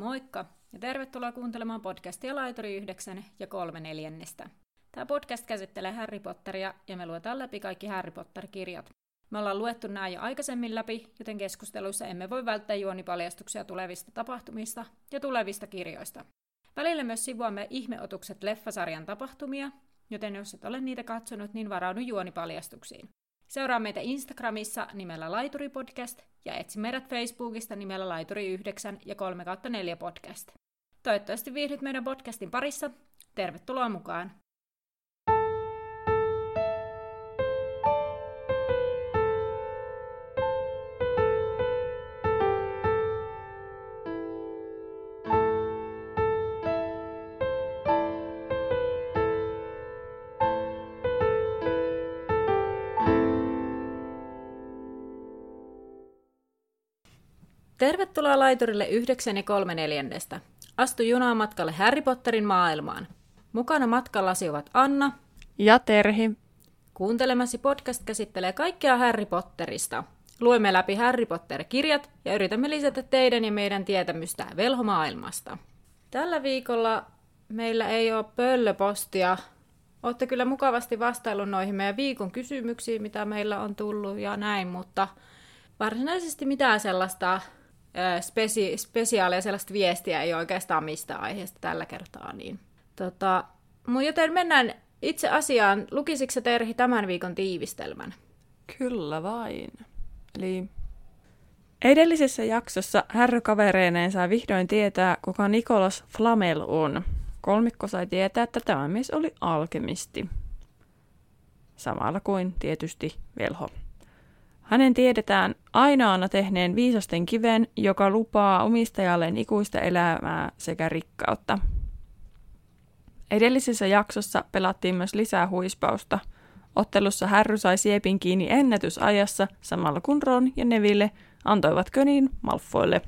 Moikka ja tervetuloa kuuntelemaan podcastia Laituri 9 ja 3 neljännestä. Tämä podcast käsittelee Harry Potteria ja me luetaan läpi kaikki Harry Potter-kirjat. Me ollaan luettu nämä jo aikaisemmin läpi, joten keskusteluissa emme voi välttää juonipaljastuksia tulevista tapahtumista ja tulevista kirjoista. Välillä myös sivuamme ihmeotukset leffasarjan tapahtumia, joten jos et ole niitä katsonut, niin varaudu juonipaljastuksiin. Seuraa meitä Instagramissa nimellä Laituri Podcast ja etsi meidät Facebookista nimellä Laituri9 ja 3 4 podcast. Toivottavasti viihdyt meidän podcastin parissa. Tervetuloa mukaan! Tervetuloa laiturille 9 ja 3 neljännestä. Astu junaan matkalle Harry Potterin maailmaan. Mukana matkallasi ovat Anna ja Terhi. Kuuntelemasi podcast käsittelee kaikkea Harry Potterista. Luemme läpi Harry Potter-kirjat ja yritämme lisätä teidän ja meidän tietämystä velhomaailmasta. Tällä viikolla meillä ei ole pöllöpostia. Olette kyllä mukavasti vastaillut noihin meidän viikon kysymyksiin, mitä meillä on tullut ja näin, mutta varsinaisesti mitään sellaista spesi- spesiaalia sellaista viestiä ei oikeastaan mistä aiheesta tällä kertaa. Niin. Tota, joten mennään itse asiaan. Lukisitko Terhi tämän viikon tiivistelmän? Kyllä vain. Eli edellisessä jaksossa härrykavereineen sai vihdoin tietää, kuka Nikolas Flamel on. Kolmikko sai tietää, että tämä mies oli alkemisti. Samalla kuin tietysti velho. Hänen tiedetään ainoana tehneen viisasten kiven, joka lupaa omistajalleen ikuista elämää sekä rikkautta. Edellisessä jaksossa pelattiin myös lisää huispausta. Ottelussa Härry sai siepin kiinni ennätysajassa, samalla kun Ron ja Neville antoivat köniin Malfoille.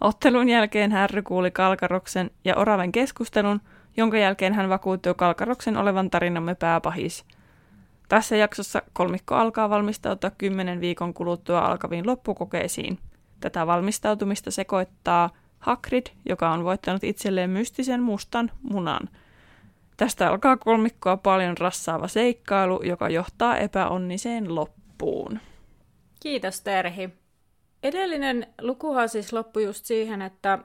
Ottelun jälkeen Härry kuuli Kalkaroksen ja Oraven keskustelun, jonka jälkeen hän vakuuttui Kalkaroksen olevan tarinamme pääpahis – tässä jaksossa kolmikko alkaa valmistautua kymmenen viikon kuluttua alkaviin loppukokeisiin. Tätä valmistautumista sekoittaa Hagrid, joka on voittanut itselleen mystisen mustan munan. Tästä alkaa kolmikkoa paljon rassaava seikkailu, joka johtaa epäonniseen loppuun. Kiitos Terhi. Edellinen lukuhan siis loppui just siihen, että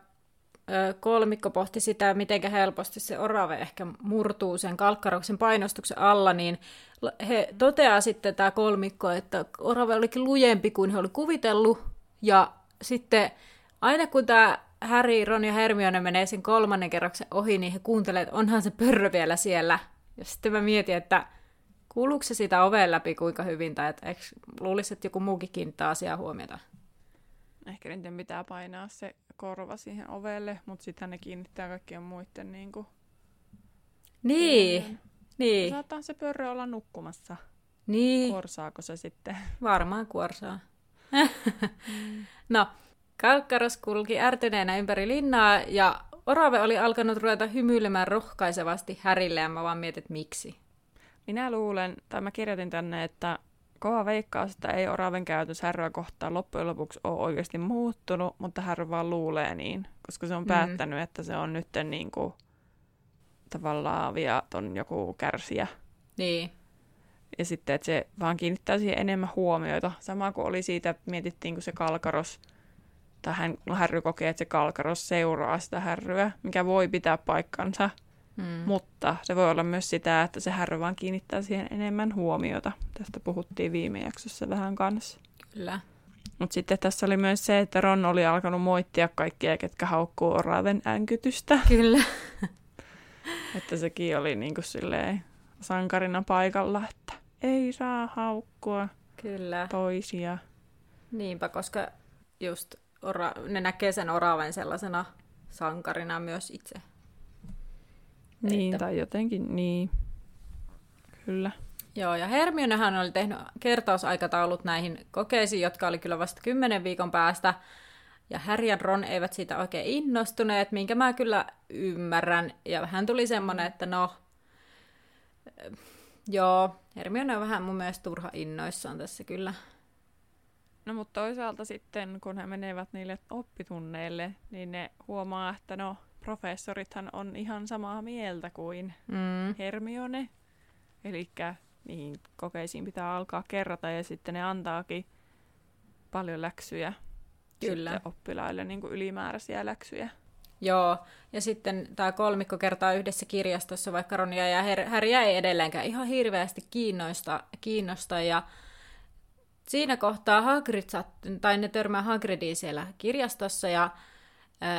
kolmikko pohti sitä, miten helposti se orave ehkä murtuu sen kalkkaroksen painostuksen alla, niin he toteaa sitten tämä kolmikko, että orave olikin lujempi kuin he oli kuvitellut, ja sitten aina kun tämä Harry, Ron ja Hermione menee sen kolmannen kerroksen ohi, niin he kuuntelevat, että onhan se pörrö vielä siellä. Ja sitten mä mietin, että kuuluuko se sitä oven läpi kuinka hyvin, tai että luulisi, että joku muukin kiinnittää asiaa huomiota. Ehkä niiden pitää painaa se korva siihen ovelle, mutta sitten ne kiinnittää kaikkien muiden niin kuin... Niin, niin. Saattaa se pörrö olla nukkumassa. Niin. Kuorsaako se sitten? Varmaan kuorsaa. no, Kalkkaros kulki ärtyneenä ympäri linnaa ja Orave oli alkanut ruveta hymyilemään rohkaisevasti Härille ja mä vaan mietin, että miksi. Minä luulen, tai mä kirjoitin tänne, että kova veikkaus, että ei Oraven käytös härryä kohtaan loppujen lopuksi ole oikeasti muuttunut, mutta härry vaan luulee niin, koska se on mm. päättänyt, että se on nyt niin kuin, tavallaan viaton joku kärsiä. Niin. Ja sitten, että se vaan kiinnittää siihen enemmän huomioita. Sama kuin oli siitä, mietittiin, kun se kalkaros, tai hän, no härry kokee, että se kalkaros seuraa sitä härryä, mikä voi pitää paikkansa – Mm. Mutta se voi olla myös sitä, että se härry vaan kiinnittää siihen enemmän huomiota. Tästä puhuttiin viime jaksossa vähän kanssa. Kyllä. Mutta sitten tässä oli myös se, että Ron oli alkanut moittia kaikkia, ketkä haukkuu oraven änkytystä. Kyllä. että sekin oli niin kuin silleen sankarina paikalla, että ei saa haukkua Kyllä. toisia. Niinpä, koska just ora- ne näkee sen oraven sellaisena sankarina myös itse. Niin, että... tai jotenkin, niin. Kyllä. Joo, ja Hermionehan oli tehnyt kertausaikataulut näihin kokeisiin, jotka oli kyllä vasta kymmenen viikon päästä. Ja Harry ja Ron eivät siitä oikein innostuneet, minkä mä kyllä ymmärrän. Ja vähän tuli semmoinen, että no, joo, Hermione on vähän mun mielestä turha innoissaan tässä kyllä. No mutta toisaalta sitten, kun he menevät niille oppitunneille, niin ne huomaa, että no, professorithan on ihan samaa mieltä kuin Mm. Hermione. Eli niihin kokeisiin pitää alkaa kerrata ja sitten ne antaakin paljon läksyjä Kyllä. sitten oppilaille, niin kuin ylimääräisiä läksyjä. Joo, ja sitten tämä kolmikko kertaa yhdessä kirjastossa, vaikka Ronia ja Her- Harryä ei edelleenkään ihan hirveästi kiinnosta, kiinnosta ja siinä kohtaa Hagrid tai ne törmää Hagridiin siellä kirjastossa ja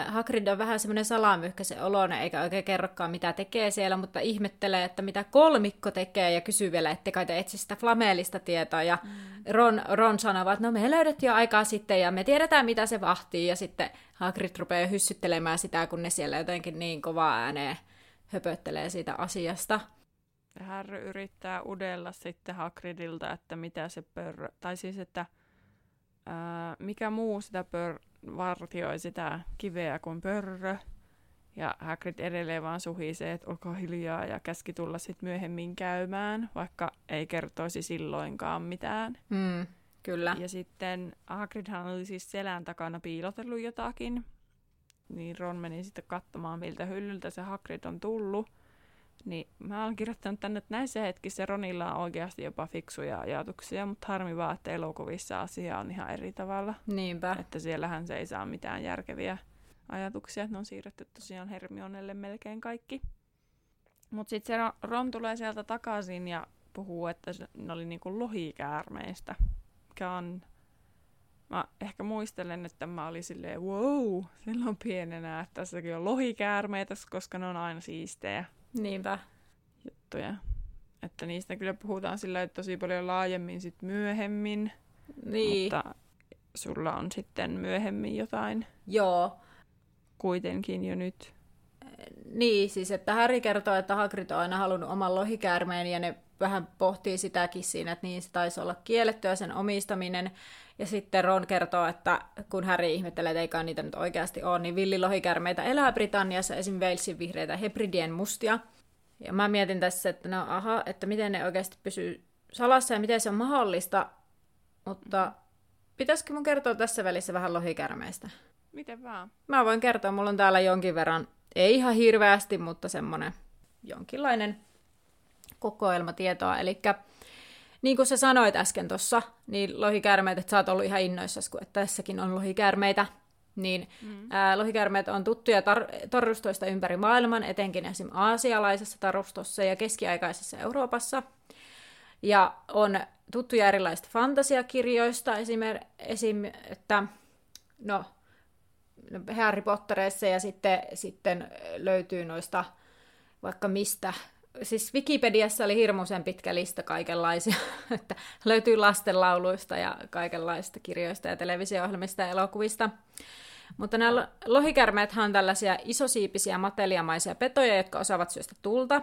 Hagrid on vähän semmoinen salamyhkäisen oloinen, eikä oikein kerrokaan mitä tekee siellä, mutta ihmettelee, että mitä kolmikko tekee ja kysyy vielä, että kai te etsi sitä flameellista tietoa. Ja mm. Ron, Ron sanoo, että no me löydettiin jo aikaa sitten ja me tiedetään mitä se vahtii. Ja sitten Hagrid rupeaa hyssyttelemään sitä, kun ne siellä jotenkin niin kovaa ääneen höpöttelee siitä asiasta. Harry yrittää udella sitten Hagridilta, että mitä se pörrö, tai siis että ää, mikä muu sitä pör, vartioi sitä kiveä kuin pörrö. Ja Hagrid edelleen vaan suhisee, että olkaa hiljaa ja käski tulla sitten myöhemmin käymään, vaikka ei kertoisi silloinkaan mitään. Mm, kyllä. Ja sitten Hagridhan oli siis selän takana piilotellut jotakin. Niin Ron meni sitten katsomaan, miltä hyllyltä se Hagrid on tullut. Niin mä olen kirjoittanut tänne, että näissä hetkissä Ronilla on oikeasti jopa fiksuja ajatuksia, mutta harmi vaan, että elokuvissa asia on ihan eri tavalla. Niinpä. Että siellähän se ei saa mitään järkeviä ajatuksia, että ne on siirretty tosiaan Hermionelle melkein kaikki. Mutta sitten se Ron- tulee sieltä takaisin ja puhuu, että se- ne oli niinku lohikäärmeistä, mikä on... Mä ehkä muistelen, että mä olin silleen, wow, silloin pienenä, että tässäkin on lohikäärmeitä, koska ne on aina siistejä Niinpä. juttuja. Että niistä kyllä puhutaan sillä että tosi paljon laajemmin sit myöhemmin, Niin. mutta sulla on sitten myöhemmin jotain Joo. kuitenkin jo nyt. Niin, siis että Harry kertoo, että Hagrid on aina halunnut oman lohikäärmeen ja ne vähän pohtii sitäkin siinä, että niin se taisi olla kiellettyä sen omistaminen. Ja sitten Ron kertoo, että kun Harry ihmettelee, että eikä niitä nyt oikeasti ole, niin villilohikärmeitä elää Britanniassa, esim. Walesin vihreitä hebridien mustia. Ja mä mietin tässä, että no aha, että miten ne oikeasti pysyy salassa ja miten se on mahdollista, mutta pitäisikö mun kertoa tässä välissä vähän lohikärmeistä? Miten vaan? Mä voin kertoa, mulla on täällä jonkin verran, ei ihan hirveästi, mutta semmonen jonkinlainen kokoelmatietoa. Eli niin kuin sä sanoit äsken tuossa, niin lohikäärmeet, että sä oot ollut ihan innoissasi, kun että tässäkin on lohikäärmeitä, niin mm. ää, lohikäärmeet on tuttuja tar- torrustoista ympäri maailman, etenkin esim. aasialaisessa tarustossa ja keskiaikaisessa Euroopassa. Ja on tuttuja erilaisista fantasiakirjoista, esim. esim että no, no, Harry Potterissa ja sitten, sitten löytyy noista vaikka mistä. Siis Wikipediassa oli hirmuisen pitkä lista kaikenlaisia, että löytyy lastenlauluista ja kaikenlaista kirjoista ja televisio-ohjelmista ja elokuvista. Mutta nämä lo- lohikärmeethän on tällaisia isosiipisiä mateliamaisia petoja, jotka osaavat syöstä tulta.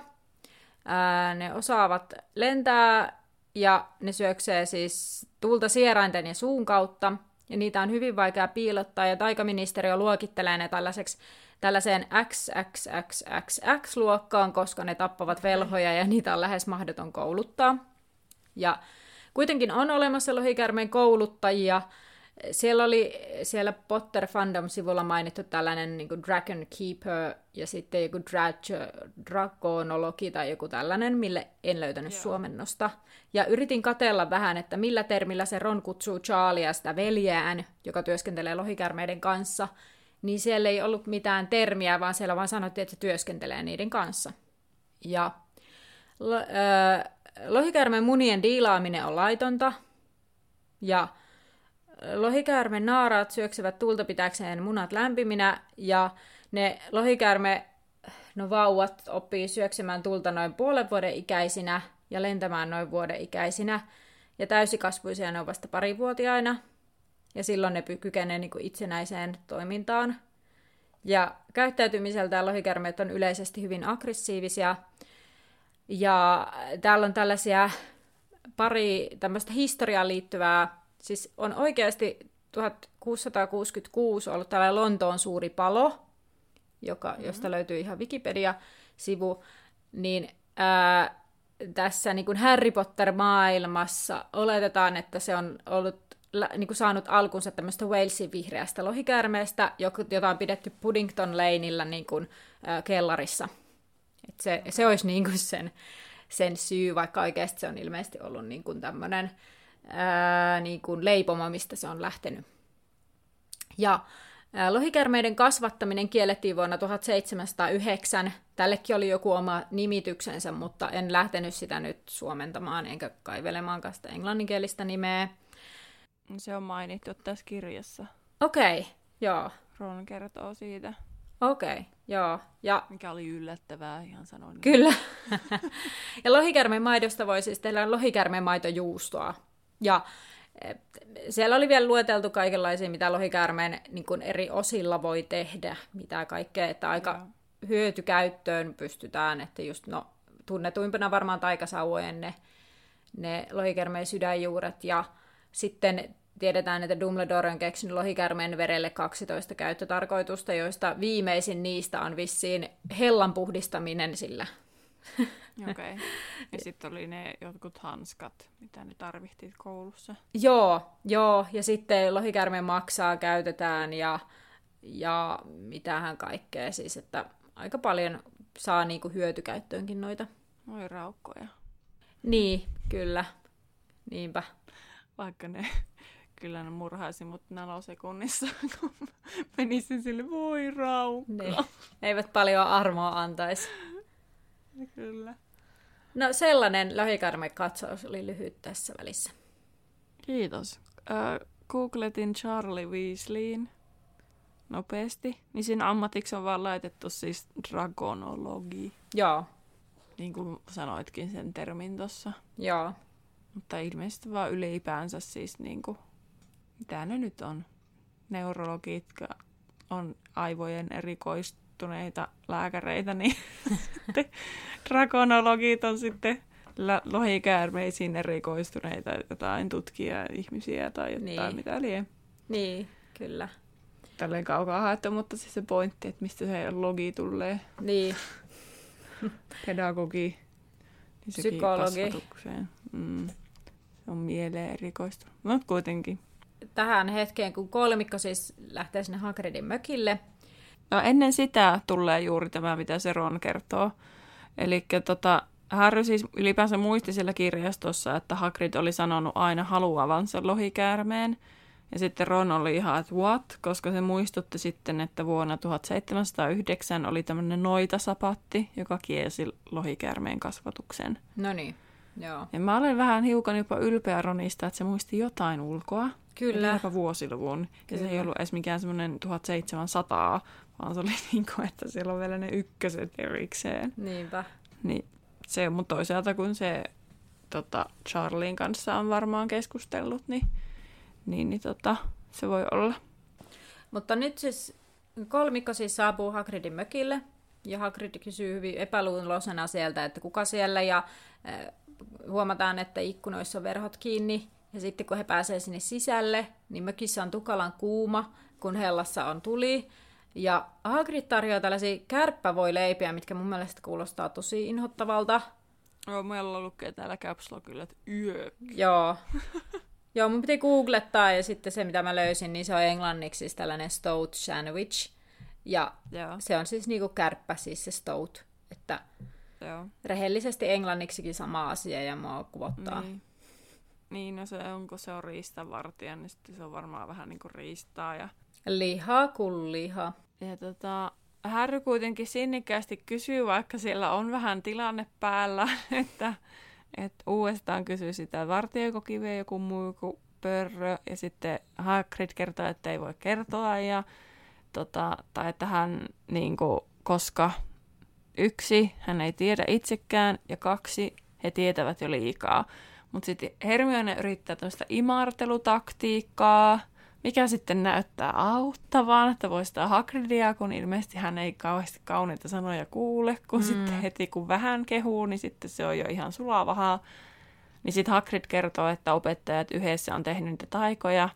Ne osaavat lentää ja ne syöksee siis tulta sierainten ja suun kautta. Ja niitä on hyvin vaikea piilottaa ja taikaministeriö luokittelee ne tällaiseksi, tällaiseen XXXXX-luokkaan, koska ne tappavat velhoja ja niitä on lähes mahdoton kouluttaa. Ja kuitenkin on olemassa lohikärmeen kouluttajia. Siellä oli siellä Potter Fandom-sivulla mainittu tällainen niin Dragon Keeper ja sitten joku Drag- Dragonologi tai joku tällainen, mille en löytänyt Joo. suomennosta. Ja yritin katella vähän, että millä termillä se Ron kutsuu Charlia sitä veljeään, joka työskentelee lohikärmeiden kanssa. Niin siellä ei ollut mitään termiä, vaan siellä vaan sanottiin, että se työskentelee niiden kanssa. Ja lo, ö, lohikäärmeen munien diilaaminen on laitonta. Ja lohikäärmen naaraat syöksevät tulta pitääkseen munat lämpiminä ja ne lohikäärme no vauvat oppii syöksemään tulta noin puolen vuoden ikäisinä ja lentämään noin vuoden ikäisinä. Ja täysikasvuisia ne on vasta parivuotiaina. Ja silloin ne kykenee niin itsenäiseen toimintaan. Ja käyttäytymiseltään lohikärmeet on yleisesti hyvin aggressiivisia. Ja täällä on tällaisia pari tämmöistä historiaan liittyvää, siis on oikeasti 1666 ollut tällainen Lontoon suuri palo, joka, mm-hmm. josta löytyy ihan Wikipedia-sivu, niin ää, tässä niin kuin Harry Potter-maailmassa oletetaan, että se on ollut niin kuin saanut alkunsa tämmöistä Walesin vihreästä lohikäärmeestä, jota on pidetty Puddington Laneilla niin kuin, äh, kellarissa. Et se, se olisi niin kuin sen, sen syy, vaikka oikeasti se on ilmeisesti ollut niin kuin tämmöinen ää, niin kuin leipomo, mistä se on lähtenyt. Ja ää, lohikärmeiden kasvattaminen kiellettiin vuonna 1709. Tällekin oli joku oma nimityksensä, mutta en lähtenyt sitä nyt suomentamaan enkä kaivelemaankaan sitä englanninkielistä nimeä. Se on mainittu tässä kirjassa. Okei, okay, joo. Ron kertoo siitä, Okei, okay, joo. Ja mikä oli yllättävää, ihan sanoin. Kyllä. ja lohikärmen maidosta voi siis tehdä lohikärmen maitojuustoa. Ja eh, siellä oli vielä lueteltu kaikenlaisia, mitä lohikäärmeen niin kuin eri osilla voi tehdä, mitä kaikkea, että aika Joo. hyötykäyttöön pystytään, että just no, tunnetuimpana varmaan taikasauvojen ne, ne lohikäärmeen sydänjuuret, ja sitten tiedetään, että Dumbledore on keksinyt lohikärmeen verelle 12 käyttötarkoitusta, joista viimeisin niistä on vissiin hellan puhdistaminen sillä. Okei. Okay. Ja sitten oli ne jotkut hanskat, mitä ne tarvittiin koulussa. Joo, joo, ja sitten lohikärmeen maksaa käytetään ja, ja mitähän kaikkea, siis että aika paljon saa niinku hyötykäyttöönkin noita. Oi raukkoja. Niin, kyllä. Niinpä. Vaikka ne kyllä ne murhaisi mut nanosekunnissa, kun menisin sille, voi raukka. Niin. Eivät paljon armoa antaisi. Kyllä. No sellainen lohikärmekatsaus oli lyhyt tässä välissä. Kiitos. Äh, googletin Charlie Weasleyin nopeasti, niin siinä ammatiksi on vaan laitettu siis dragonologi, Joo, niin kuin sanoitkin sen termin tuossa. joo. Mutta ilmeisesti vaan ylipäänsä siis niin kuin, mitä ne nyt on? Neurologit on aivojen erikoistuneita lääkäreitä, niin sitten dragonologit on sitten lohikäärmeisiin erikoistuneita jotain tutkija ihmisiä tai jotain Niin. mitä lie. Niin, kyllä. Tälleen kaukaa haettu, mutta siis se pointti, että mistä se logi tulee, Niin, pedagogi, niin Psykologi. Mm. Se on mieleen erikoistunut. Mutta kuitenkin. tähän hetkeen, kun kolmikko siis lähtee sinne Hagridin mökille, No ennen sitä tulee juuri tämä, mitä se Ron kertoo. Eli tota, Harry siis ylipäänsä muisti siellä kirjastossa, että Hagrid oli sanonut aina haluavansa lohikäärmeen. Ja sitten Ron oli ihan, että what? Koska se muistutti sitten, että vuonna 1709 oli tämmöinen noitasapatti, joka kiesi lohikäärmeen kasvatuksen. No niin, joo. Ja mä olen vähän hiukan jopa ylpeä Ronista, että se muisti jotain ulkoa. Kyllä. Aika vuosiluvun. Ja se ei Kyllä. ollut edes mikään semmoinen 1700, vaan se oli niin kuin, että siellä on vielä ne ykköset erikseen. Niinpä. Niin se, mutta toisaalta kun se tota, Charlien kanssa on varmaan keskustellut, niin, niin, niin tota, se voi olla. Mutta nyt siis kolmikko siis saapuu Hagridin mökille, ja Hagrid kysyy hyvin epäluulosena sieltä, että kuka siellä, ja äh, huomataan, että ikkunoissa on verhot kiinni, ja sitten kun he pääsee sinne sisälle, niin mökissä on tukalan kuuma, kun hellassa on tuli, ja Hagrid tarjoaa tällaisia kärppävoileipiä, mitkä mun mielestä kuulostaa tosi inhottavalta. Joo, meillä lukee täällä caps lockilla, että yö. Joo. Joo, mun piti googlettaa ja sitten se, mitä mä löysin, niin se on englanniksi siis tällainen stout sandwich. Ja Joo, se on siis niinku kärppä, siis se stout. Että joo. rehellisesti englanniksikin sama asia ja mua kuvottaa. Niin. Niin, no se on, kun se on riistavartija, niin sitten se on varmaan vähän niin kuin riistaa ja Liha kuin liha. Ja tota, Harry kuitenkin sinnikkäästi kysyy, vaikka siellä on vähän tilanne päällä, että, että uudestaan kysyy sitä, vartioiko kiveä joku muu kuin pörrö, ja sitten Hagrid kertoo, että ei voi kertoa, ja tota, tai että hän, niin kuin, koska yksi, hän ei tiedä itsekään, ja kaksi, he tietävät jo liikaa. Mutta sitten Hermione yrittää tämmöistä imartelutaktiikkaa, mikä sitten näyttää auttavan, että voistaa Hagridia, kun ilmeisesti hän ei kauheasti kauniita sanoja kuule, kun mm. sitten heti kun vähän kehuu, niin sitten se on jo ihan sulavahaa. Niin sitten Hagrid kertoo, että opettajat yhdessä on tehnyt niitä taikoja,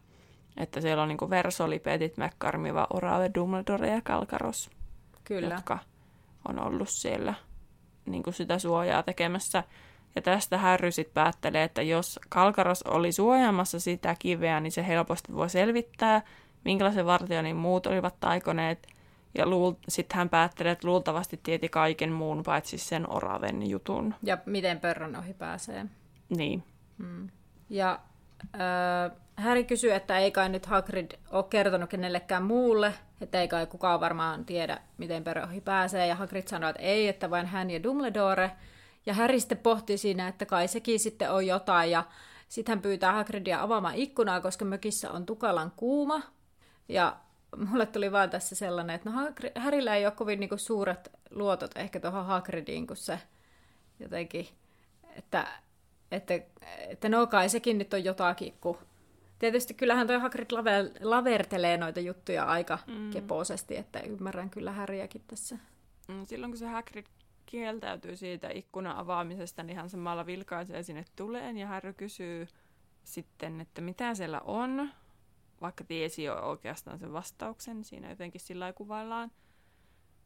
että siellä on niinku Versoli, Petit, McCarmiva, Orave, Dumbledore ja Kalkaros, Kyllä. jotka on ollut siellä niinku sitä suojaa tekemässä. Ja tästä Harry sitten päättelee, että jos Kalkaros oli suojaamassa sitä kiveä, niin se helposti voi selvittää, minkälaisen vartioinnin muut olivat taikoneet. Ja luul- sitten hän päättelee, että luultavasti tieti kaiken muun paitsi sen oraven jutun. Ja miten pörrön ohi pääsee. Niin. Hmm. Ja äh, Harry kysyy, että ei kai nyt Hagrid ole kertonut kenellekään muulle, että ei kai kukaan varmaan tiedä, miten pörrön ohi pääsee. Ja Hagrid sanoo, että ei, että vain hän ja Dumbledore. Ja Harry sitten pohti siinä, että kai sekin sitten on jotain. Ja sitten hän pyytää Hagridia avaamaan ikkunaa, koska mökissä on tukalan kuuma. Ja mulle tuli vaan tässä sellainen, että no Harryllä ei ole kovin niinku suuret luotot ehkä tuohon Hagridiin, kun se jotenkin, että, että, että no kai sekin nyt on jotakin, kun Tietysti kyllähän toi Hagrid laver, lavertelee noita juttuja aika mm. keposesti, että ymmärrän kyllä Häriäkin tässä. Mm, silloin kun se Hagrid kieltäytyy siitä ikkunan avaamisesta, niin hän samalla vilkaisee sinne tuleen ja Harry kysyy sitten, että mitä siellä on, vaikka tiesi jo oikeastaan sen vastauksen, siinä jotenkin sillä kuvaillaan.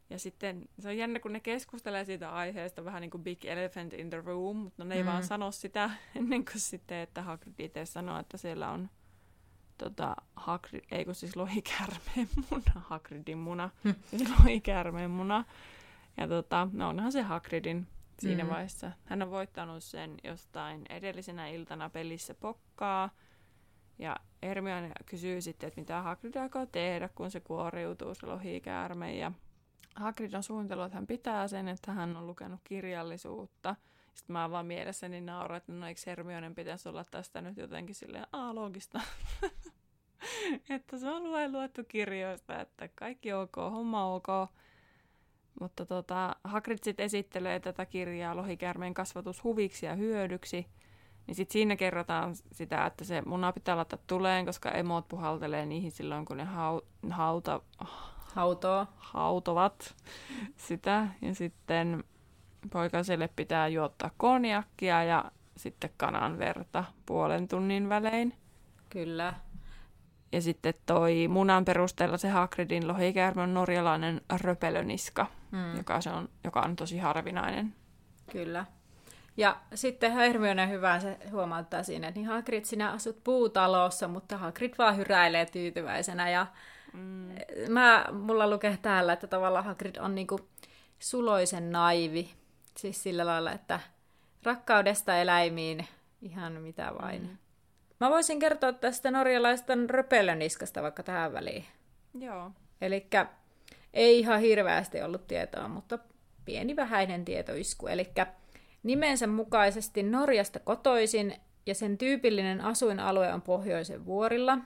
Ja sitten se on jännä, kun ne keskustelee siitä aiheesta vähän niin kuin Big Elephant in the Room, mutta ne ei mm. vaan sano sitä ennen kuin sitten, että Hagrid itse sanoo, että siellä on tota, Hagrid, ei kun siis lohikäärmeen muna, Hagridin muna, hm. siis lohikäärmeen muna. Ja tota, no onhan se Hagridin siinä mm. vaiheessa. Hän on voittanut sen jostain edellisenä iltana pelissä pokkaa. Ja Hermione kysyy sitten, että mitä Hagrid aikoo tehdä, kun se kuoriutuu se lohikäärme. Ja Hagrid on suunnitellut, että hän pitää sen, että hän on lukenut kirjallisuutta. Sitten mä vaan mielessäni nauroin, että no eikö Hermionen pitäisi olla tästä nyt jotenkin silleen, aa loogista. että se on luettu kirjoista, että kaikki ok, homma ok. Mutta tota, Hagrid sitten esittelee tätä kirjaa Lohikäärmeen kasvatus huviksi ja hyödyksi. Niin sitten siinä kerrotaan sitä, että se muna pitää laittaa tuleen, koska emot puhaltelee niihin silloin, kun ne hau, hauta, Hautoo. hautovat sitä. Ja sitten poikaselle pitää juottaa konjakkia ja sitten kanan verta puolen tunnin välein. Kyllä. Ja sitten toi munan perusteella se Hagridin lohikäärme on norjalainen röpelöniska, mm. joka, se on, joka on tosi harvinainen. Kyllä. Ja sitten Hermione hyvää se huomauttaa siinä, että niin Hagrid, sinä asut puutalossa, mutta Hagrid vaan hyräilee tyytyväisenä. Ja mm. mä, mulla lukee täällä, että tavallaan Hagrid on niinku suloisen naivi. Siis sillä lailla, että rakkaudesta eläimiin ihan mitä vain. Mm. Mä voisin kertoa tästä norjalaista röpelöniskasta vaikka tähän väliin. Joo. Eli ei ihan hirveästi ollut tietoa, mutta pieni vähäinen tietoisku. Eli nimensä mukaisesti Norjasta kotoisin ja sen tyypillinen asuinalue on pohjoisen vuorilla.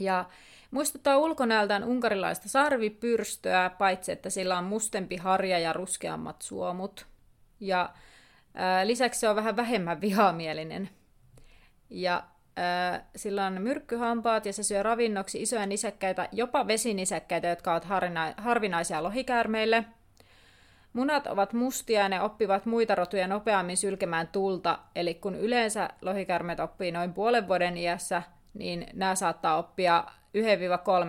Ja muistuttaa ulkonäöltään unkarilaista sarvipyrstöä, paitsi että sillä on mustempi harja ja ruskeammat suomut. Ja ää, lisäksi se on vähän vähemmän vihamielinen. Ja sillä on myrkkyhampaat ja se syö ravinnoksi isoja nisäkkäitä, jopa vesinisäkkäitä, jotka ovat harvinaisia lohikäärmeille. Munat ovat mustia ja ne oppivat muita rotuja nopeammin sylkemään tulta, eli kun yleensä lohikäärmeet oppii noin puolen vuoden iässä, niin nämä saattaa oppia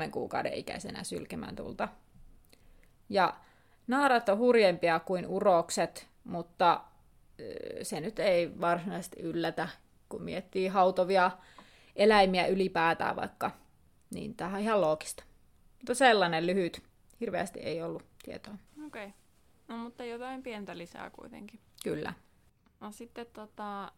1-3 kuukauden ikäisenä sylkemään tulta. Ja naarat on hurjempia kuin urokset, mutta se nyt ei varsinaisesti yllätä, kun miettii hautovia eläimiä ylipäätään vaikka, niin tämä on ihan loogista. Mutta sellainen lyhyt, hirveästi ei ollut tietoa. Okei. Okay. No mutta jotain pientä lisää kuitenkin. Kyllä. No sitten tota,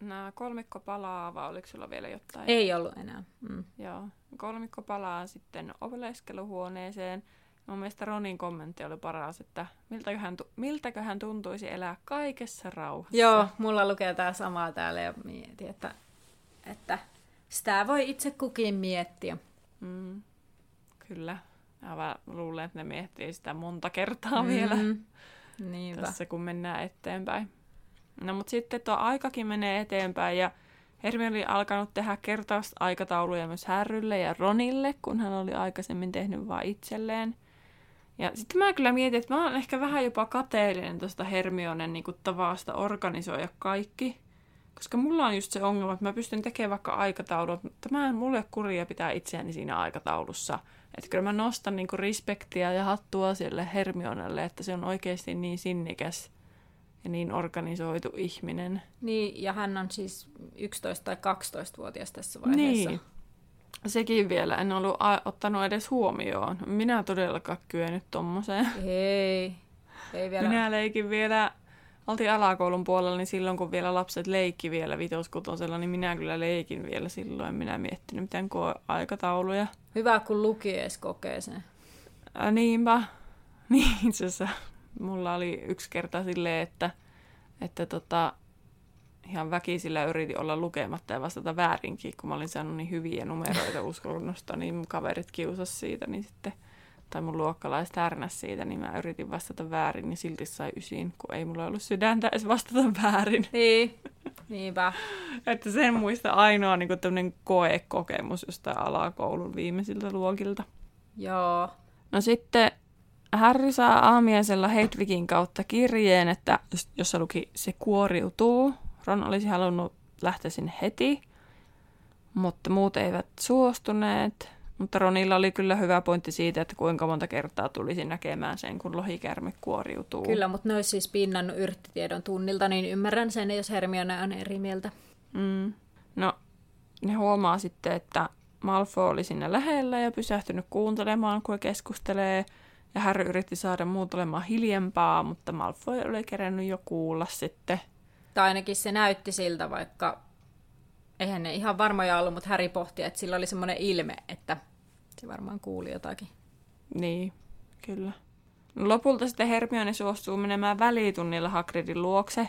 nämä kolmikko palaa, vai oliko sulla vielä jotain? Ei ollut enää. Mm. Joo. Kolmikko palaa sitten oleskeluhuoneeseen Mun mielestä Ronin kommentti oli paras, että miltäköhän, miltäköhän tuntuisi elää kaikessa rauhassa. Joo, mulla lukee tämä samaa täällä ja mietin, että, että sitä voi itse kukin miettiä. Mm, kyllä. Mä luulen, että ne miettii sitä monta kertaa mm, vielä niinpä. tässä, kun mennään eteenpäin. No mutta sitten tuo aikakin menee eteenpäin ja Hermione oli alkanut tehdä kertausaikatauluja myös Härrylle ja Ronille, kun hän oli aikaisemmin tehnyt vain itselleen. Ja sitten mä kyllä mietin, että mä oon ehkä vähän jopa kateellinen tuosta Hermionen niin tavasta organisoida kaikki. Koska mulla on just se ongelma, että mä pystyn tekemään vaikka aikataulut, mutta mä en mulle kuria pitää itseäni siinä aikataulussa. Että kyllä mä nostan niin respektiä ja hattua sille Hermionelle, että se on oikeasti niin sinnikäs ja niin organisoitu ihminen. Niin, ja hän on siis 11- tai 12-vuotias tässä vaiheessa. Niin. Sekin vielä, en ollut a- ottanut edes huomioon. Minä todellakaan kyennyt tommoseen. Ei, ei vielä. Minä leikin vielä, oltiin alakoulun puolella, niin silloin kun vielä lapset leikki vielä vitoskutosella, niin minä kyllä leikin vielä silloin. Minä miettinyt mitään aikatauluja. Hyvä, kun luki edes kokee sen. Ä, niinpä. Niin itse asiassa mulla oli yksi kerta silleen, että, että tota, ihan väkisillä yritin olla lukematta ja vastata väärinkin, kun mä olin saanut niin hyviä numeroita uskonnosta, niin mun kaverit kiusas siitä, niin sitten, tai mun luokkalaiset härnäs siitä, niin mä yritin vastata väärin, niin silti sai ysiin, kun ei mulla ollut sydäntä edes vastata väärin. Niin, niinpä. että sen muista ainoa niin tämmöinen koekokemus jostain alakoulun viimeisiltä luokilta. Joo. No sitten Harry saa aamiaisella Hedwigin kautta kirjeen, että jossa luki se kuoriutuu. Ron olisi halunnut lähteä sinne heti, mutta muut eivät suostuneet. Mutta Ronilla oli kyllä hyvä pointti siitä, että kuinka monta kertaa tulisi näkemään sen, kun lohikärme kuoriutuu. Kyllä, mutta ne olisi siis pinnannut yrttitiedon tunnilta, niin ymmärrän sen, jos Hermione on eri mieltä. Mm. No, ne huomaa sitten, että Malfoy oli siinä lähellä ja pysähtynyt kuuntelemaan, kun keskustelee – ja Harry yritti saada muut olemaan hiljempaa, mutta Malfoy oli kerännyt jo kuulla sitten. Tai ainakin se näytti siltä, vaikka eihän ne ihan varmoja ollut, mutta Harry pohti, että sillä oli semmoinen ilme, että se varmaan kuuli jotakin. Niin, kyllä. Lopulta sitten Hermione suostuu menemään välitunnilla Hagridin luokse.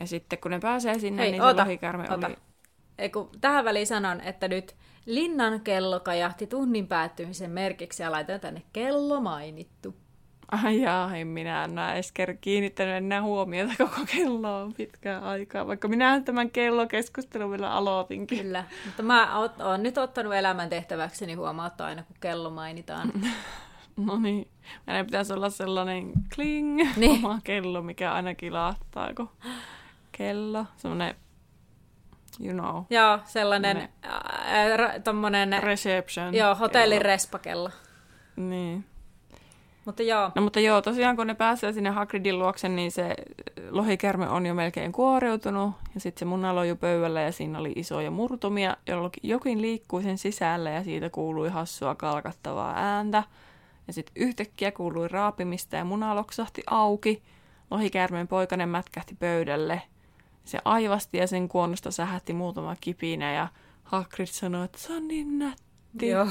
Ja sitten kun ne pääsee sinne, Hei, niin ota, se lohikärme ota. oli... Eiku, tähän väliin sanon, että nyt Linnan kello kajahti tunnin päättymisen merkiksi ja laitoin tänne kello mainittu. Ai jaa, en minä en ole edes kiinnittänyt enää huomiota koko kelloa pitkään aikaa, vaikka minä tämän kellokeskustelun vielä aloitinkin. Kyllä, mutta mä oon nyt ottanut elämän tehtäväkseni huomauttaa aina, kun kello mainitaan. no niin, meidän pitäisi olla sellainen kling, niin. oma kello, mikä aina kilahtaa, kun kello, semmoinen you know. Joo, sellainen äh, tommonen... Reception. Joo, hotellin respakella. Niin. Mutta joo. No mutta joo, tosiaan kun ne pääsee sinne Hagridin luokse, niin se lohikärme on jo melkein kuoriutunut. Ja sitten se munalo jo pöydällä ja siinä oli isoja murtumia, jolloin jokin liikkui sen sisällä ja siitä kuului hassua kalkattavaa ääntä. Ja sitten yhtäkkiä kuului raapimista ja muna loksahti auki. Lohikärmeen poikainen mätkähti pöydälle – se aivasti ja sen kuonosta sähätti muutama kipinä ja Hagrid sanoi, että se on niin nätti. Joo.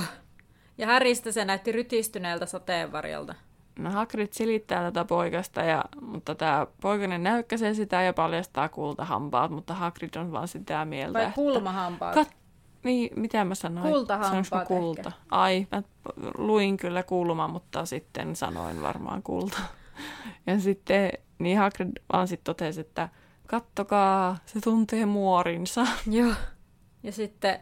Ja Häristä se näytti rytistyneeltä sateenvarjolta. No Hagrid silittää tätä poikasta, ja, mutta tämä poikainen näykkäsee sitä ja paljastaa kultahampaat, mutta Hagrid on vaan sitä mieltä, Vai kulmahampaat? Kat- niin, mitä mä sanoin? Kultahampaat kulta? Ehkä. Ai, mä luin kyllä kulma, mutta sitten sanoin varmaan kulta. Ja sitten, niin Hagrid vaan sitten totesi, että kattokaa, se tuntee muorinsa. Joo. Ja sitten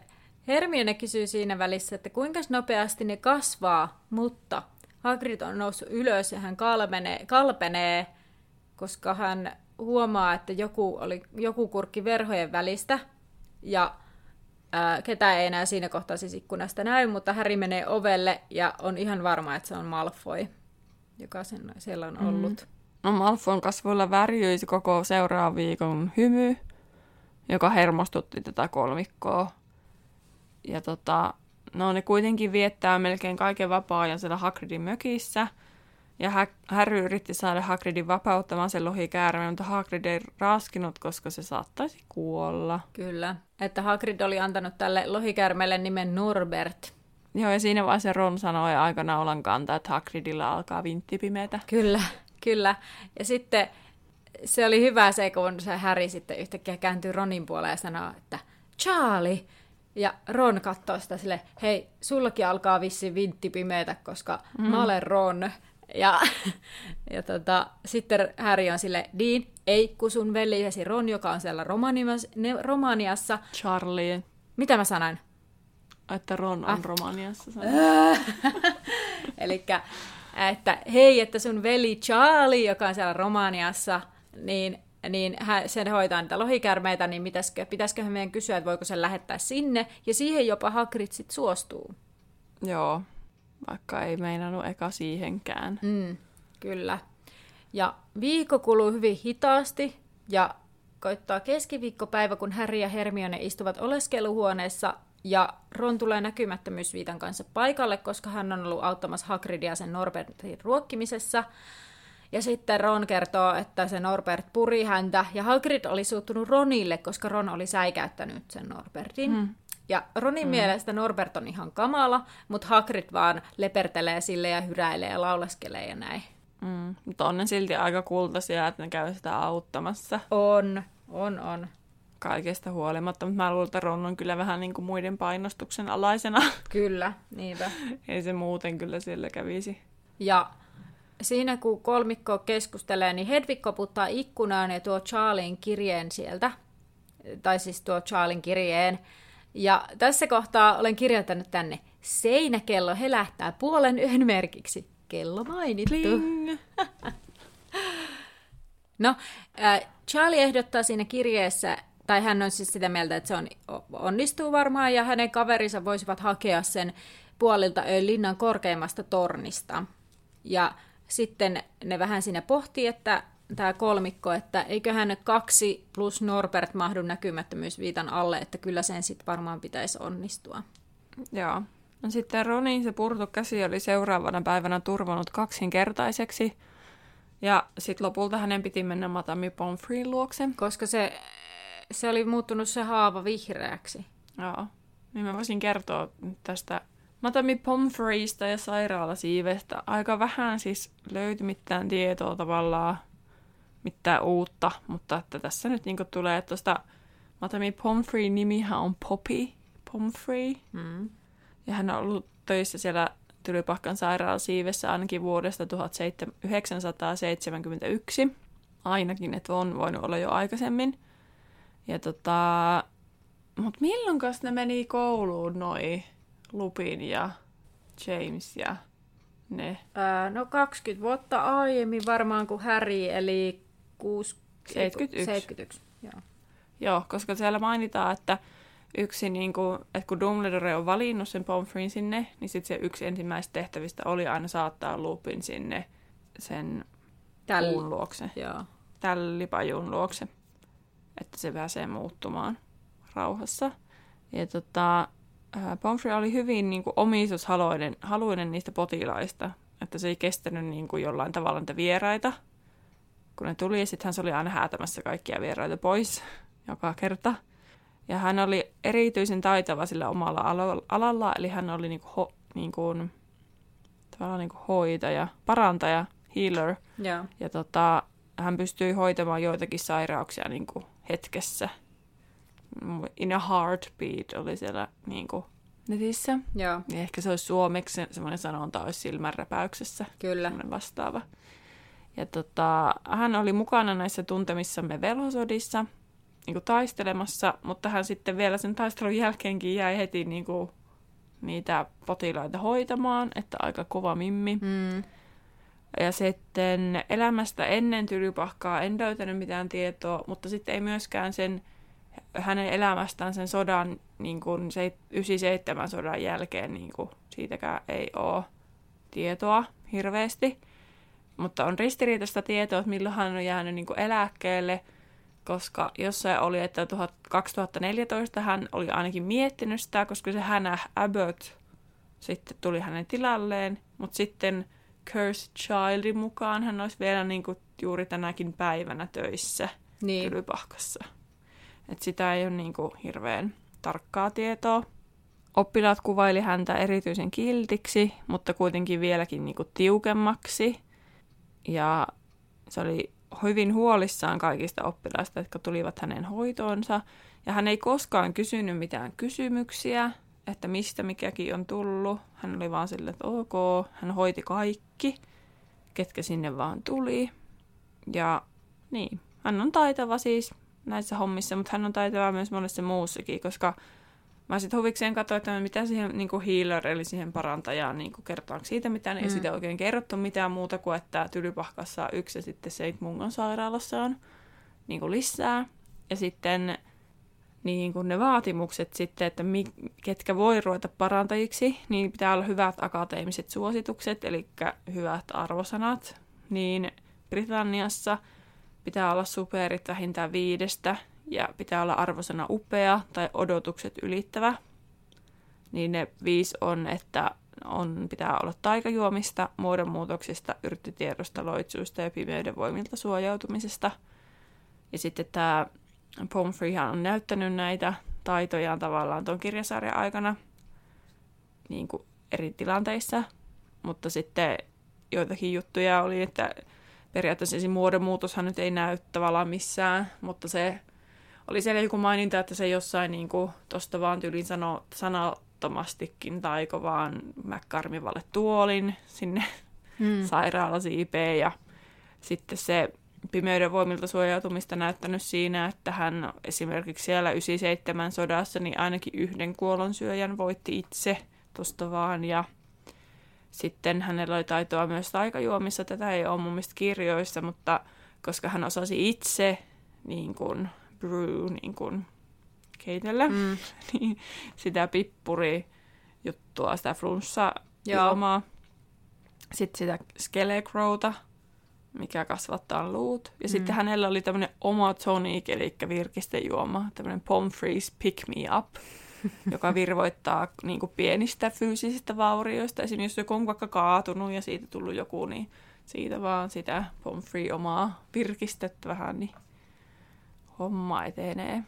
Hermione kysyy siinä välissä, että kuinka nopeasti ne kasvaa, mutta Hagrid on noussut ylös ja hän kalpenee, kalpenee koska hän huomaa, että joku, oli, joku kurkki verhojen välistä ja ää, ketään ei enää siinä kohtaa siis ikkunasta näy, mutta Häri menee ovelle ja on ihan varma, että se on Malfoy, joka sen, siellä on ollut. Mm. No Malfoyn kasvoilla värjyisi koko seuraavan viikon hymy, joka hermostutti tätä kolmikkoa. Ja tota, no ne kuitenkin viettää melkein kaiken vapaa-ajan siellä Hagridin mökissä. Ja Harry yritti saada Hagridin vapauttamaan sen lohikäärmeen, mutta Hagrid ei raskinut, koska se saattaisi kuolla. Kyllä, että Hagrid oli antanut tälle lohikäärmeelle nimen Norbert. Joo, ja siinä vaiheessa Ron sanoi aikana olan kantaa, että Hagridilla alkaa vinttipimetä. Kyllä, Kyllä. Ja sitten se oli hyvä se, kun se Häri sitten yhtäkkiä kääntyy Ronin puoleen ja sanoo, että Charlie! Ja Ron katsoo sitä sille, hei, sullakin alkaa vissiin vintti pimeätä, koska mm. mä olen Ron. Ja, ja tota, sitten Häri on sille, Dean, ei, kun sun veljesi Ron, joka on siellä Romaniassa. Charlie. Mitä mä sanoin? Että Ron on ah. Romaniassa. Eli että hei, että sun veli Charlie, joka on siellä Romaniassa, niin, niin hän, sen hoitaa niitä lohikärmeitä, niin pitäisikö, pitäisikö meidän kysyä, että voiko sen lähettää sinne, ja siihen jopa Hagrid sit suostuu. Joo, vaikka ei meinannut eka siihenkään. Mm, kyllä. Ja viikko kuluu hyvin hitaasti ja koittaa keskiviikkopäivä, kun Harry ja Hermione istuvat oleskeluhuoneessa ja Ron tulee näkymättömyysviitan kanssa paikalle, koska hän on ollut auttamassa Hagridia sen Norbertin ruokkimisessa. Ja sitten Ron kertoo, että se Norbert puri häntä, ja Hagrid oli suuttunut Ronille, koska Ron oli säikäyttänyt sen Norbertin. Hmm. Ja Ronin mm. mielestä Norbert on ihan kamala, mutta Hagrid vaan lepertelee sille ja hyräilee ja lauleskelee ja näin. Mm. Mutta on ne silti aika kultaisia, että ne käy sitä auttamassa. On, on, on. Kaikesta huolimatta, mutta mä luulen, että Ron on kyllä vähän niin kuin muiden painostuksen alaisena. Kyllä, niinpä. Ei se muuten kyllä siellä kävisi. Ja siinä kun kolmikko keskustelee, niin Hedvig koputtaa ikkunaan ja tuo Charlien kirjeen sieltä. Tai siis tuo Charlien kirjeen. Ja tässä kohtaa olen kirjoittanut tänne, seinäkello helähtää puolen yön merkiksi. Kello mainittu. no, äh, Charlie ehdottaa siinä kirjeessä, tai hän on siis sitä mieltä, että se on, onnistuu varmaan, ja hänen kaverinsa voisivat hakea sen puolilta linnan korkeimmasta tornista. Ja sitten ne vähän siinä pohtii, että tämä kolmikko, että eiköhän kaksi plus Norbert mahdu näkymättömyysviitan alle, että kyllä sen sitten varmaan pitäisi onnistua. Joo. No sitten Ronin se purtu käsi oli seuraavana päivänä turvannut kaksinkertaiseksi. Ja sitten lopulta hänen piti mennä Matami Pomfrey luokse. Koska se, se oli muuttunut se haava vihreäksi. Joo. Niin mä voisin kertoa tästä Matami Pomfreystä ja sairaalasiivestä. Aika vähän siis löytyi mitään tietoa tavallaan mitään uutta, mutta että tässä nyt niin tulee tuosta Matami Pomfrey nimihän on Poppy Pomfrey. Mm. Ja hän on ollut töissä siellä Tylypahkan sairaalasiivessä ainakin vuodesta 1971. Ainakin, että on voinut olla jo aikaisemmin. Ja tota, mutta milloin ne meni kouluun noi Lupin ja James ja ne? Ää, no 20 vuotta aiemmin varmaan kuin Harry, eli 6, 71. 71. Joo. Joo, koska siellä mainitaan, että yksi, niin kuin, että kun Dumbledore on valinnut sen Pomfreyn sinne, niin sitten se yksi ensimmäistä tehtävistä oli aina saattaa Lupin sinne sen Täl... puun luokse. Joo. Tällipajun luokse. Että se pääsee muuttumaan rauhassa. Ja tota, Pomfrey oli hyvin niin kuin, omistushaluinen haluinen niistä potilaista, että se ei kestänyt niin kuin, jollain tavalla niitä vieraita. Kun ne tuli, sitten se oli aina häätämässä kaikkia vieraita pois joka kerta. Ja hän oli erityisen taitava sillä omalla alalla, eli hän oli niin kuin, ho, niin kuin, tavallaan niin kuin hoitaja, parantaja, healer. Yeah. Ja tota, hän pystyi hoitamaan joitakin sairauksia niin kuin hetkessä – in a heartbeat oli siellä niin kuin, netissä. Joo. Ja ehkä se olisi suomeksi semmoinen sanonta olisi silmänräpäyksessä. Kyllä. vastaava. Ja tota, hän oli mukana näissä tuntemissamme velhosodissa niin kuin taistelemassa, mutta hän sitten vielä sen taistelun jälkeenkin jäi heti niin kuin, niitä potilaita hoitamaan, että aika kova mimmi. Mm. Ja sitten elämästä ennen tylypahkaa en löytänyt mitään tietoa, mutta sitten ei myöskään sen hänen elämästään sen sodan, niin kuin se 97 sodan jälkeen, niin kuin siitäkään ei ole tietoa hirveästi. Mutta on ristiriitaista tietoa, että milloin hän on jäänyt niin kuin eläkkeelle, koska jossain oli, että 2014 hän oli ainakin miettinyt sitä, koska se hänä Abbott sitten tuli hänen tilalleen, mutta sitten Cursed Childin mukaan hän olisi vielä niin kuin juuri tänäkin päivänä töissä niin. Tylypahkassa. Et sitä ei ole niin kuin hirveän tarkkaa tietoa. Oppilaat kuvaili häntä erityisen kiltiksi, mutta kuitenkin vieläkin niin kuin tiukemmaksi. Ja se oli hyvin huolissaan kaikista oppilaista, jotka tulivat hänen hoitoonsa. Ja hän ei koskaan kysynyt mitään kysymyksiä, että mistä mikäkin on tullut. Hän oli vaan sille, että ok, hän hoiti kaikki, ketkä sinne vaan tuli. Ja niin, hän on taitava siis näissä hommissa, mutta hän on taitava myös monessa muussakin, koska mä sitten huvikseen katsoin, että mitä siihen niin kuin healer, eli siihen parantajaan, niin kuin kertoako siitä mitään, mm. ei siitä oikein kerrottu mitään muuta kuin, että Tylypahkassa on yksi ja sitten Seit Mungon sairaalassa on niin kuin lisää. Ja sitten niin kuin ne vaatimukset sitten, että mi, ketkä voi ruveta parantajiksi, niin pitää olla hyvät akateemiset suositukset, eli hyvät arvosanat. Niin Britanniassa pitää olla superit vähintään viidestä ja pitää olla arvosana upea tai odotukset ylittävä. Niin ne viisi on, että on, pitää olla taikajuomista, muodonmuutoksista, yrttitiedosta, loitsuista ja pimeyden voimilta suojautumisesta. Ja sitten tämä Pomfreyhan on näyttänyt näitä taitojaan tavallaan tuon kirjasarjan aikana niin kuin eri tilanteissa, mutta sitten joitakin juttuja oli, että periaatteessa ensin muodonmuutoshan nyt ei näy tavallaan missään, mutta se oli siellä joku maininta, että se jossain niin tuosta vaan tyylin sano, sanattomastikin taiko vaan McCarmivalle tuolin sinne hmm. sairaalasiipeen ja sitten se pimeyden voimilta suojautumista näyttänyt siinä, että hän esimerkiksi siellä 97 sodassa niin ainakin yhden kuolonsyöjän voitti itse tuosta vaan ja sitten hänellä oli taitoa myös taikajuomissa, tätä ei ole mun mielestä kirjoissa, mutta koska hän osasi itse niin kuin, brew niin kuin, keitellä, mm. niin sitä pippuri juttua, sitä flunssa juomaa. Sitten sitä skelecrowta, mikä kasvattaa luut. Ja mm. sitten hänellä oli tämmöinen oma tonic, eli virkistejuoma, tämmöinen Pomfrey's Pick Me Up, joka virvoittaa niin kuin pienistä fyysisistä vaurioista. Esimerkiksi jos joku on vaikka kaatunut ja siitä tullut joku, niin siitä vaan sitä Pomfrey omaa virkistettä vähän, niin homma etenee.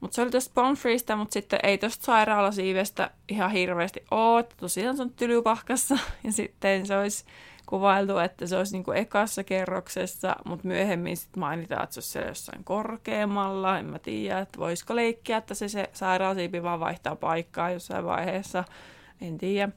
Mutta se oli tästä Pomfreystä, mutta sitten ei tuosta sairaalasiivestä ihan hirveästi ole. Tosiaan se on tylypahkassa ja sitten se olisi kuvailtu, että se olisi niin kuin ekassa kerroksessa, mutta myöhemmin sitten mainitaan, että se olisi jossain korkeammalla. En mä tiedä, että voisiko leikkiä, että se, se sairaalasiipi vaan vaihtaa paikkaa jossain vaiheessa. En tiedä.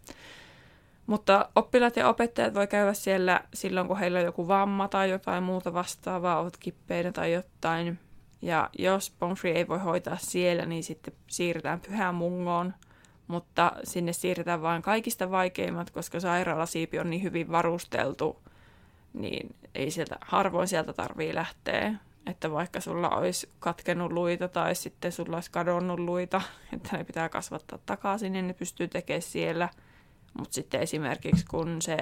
Mutta oppilaat ja opettajat voi käydä siellä silloin, kun heillä on joku vamma tai jotain muuta vastaavaa, ovat kippeinä tai jotain. Ja jos Pomfrey ei voi hoitaa siellä, niin sitten siirretään pyhään mungoon – mutta sinne siirretään vain kaikista vaikeimmat, koska sairaalasiipi on niin hyvin varusteltu, niin ei sieltä, harvoin sieltä tarvii lähteä. Että vaikka sulla olisi katkenut luita tai sitten sulla olisi kadonnut luita, että ne pitää kasvattaa takaisin, niin ne pystyy tekemään siellä. Mutta sitten esimerkiksi kun se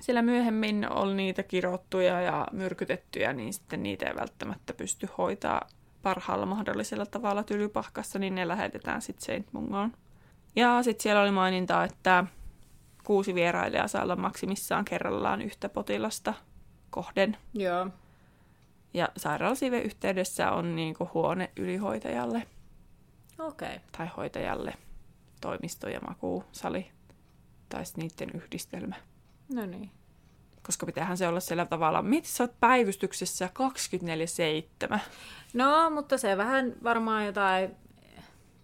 siellä myöhemmin oli niitä kirottuja ja myrkytettyjä, niin sitten niitä ei välttämättä pysty hoitaa parhaalla mahdollisella tavalla tylypahkassa, niin ne lähetetään sitten Saint Mungoon. Ja sitten siellä oli maininta, että kuusi vierailijaa saa olla maksimissaan kerrallaan yhtä potilasta kohden. Joo. Ja sairaalasiiven yhteydessä on niinku huone ylihoitajalle. Okei. Okay. Tai hoitajalle. Toimisto ja makuusali. Tai niiden yhdistelmä. No niin koska pitäähän se olla siellä tavalla, mitä sä oot päivystyksessä 24-7? No, mutta se vähän varmaan jotain,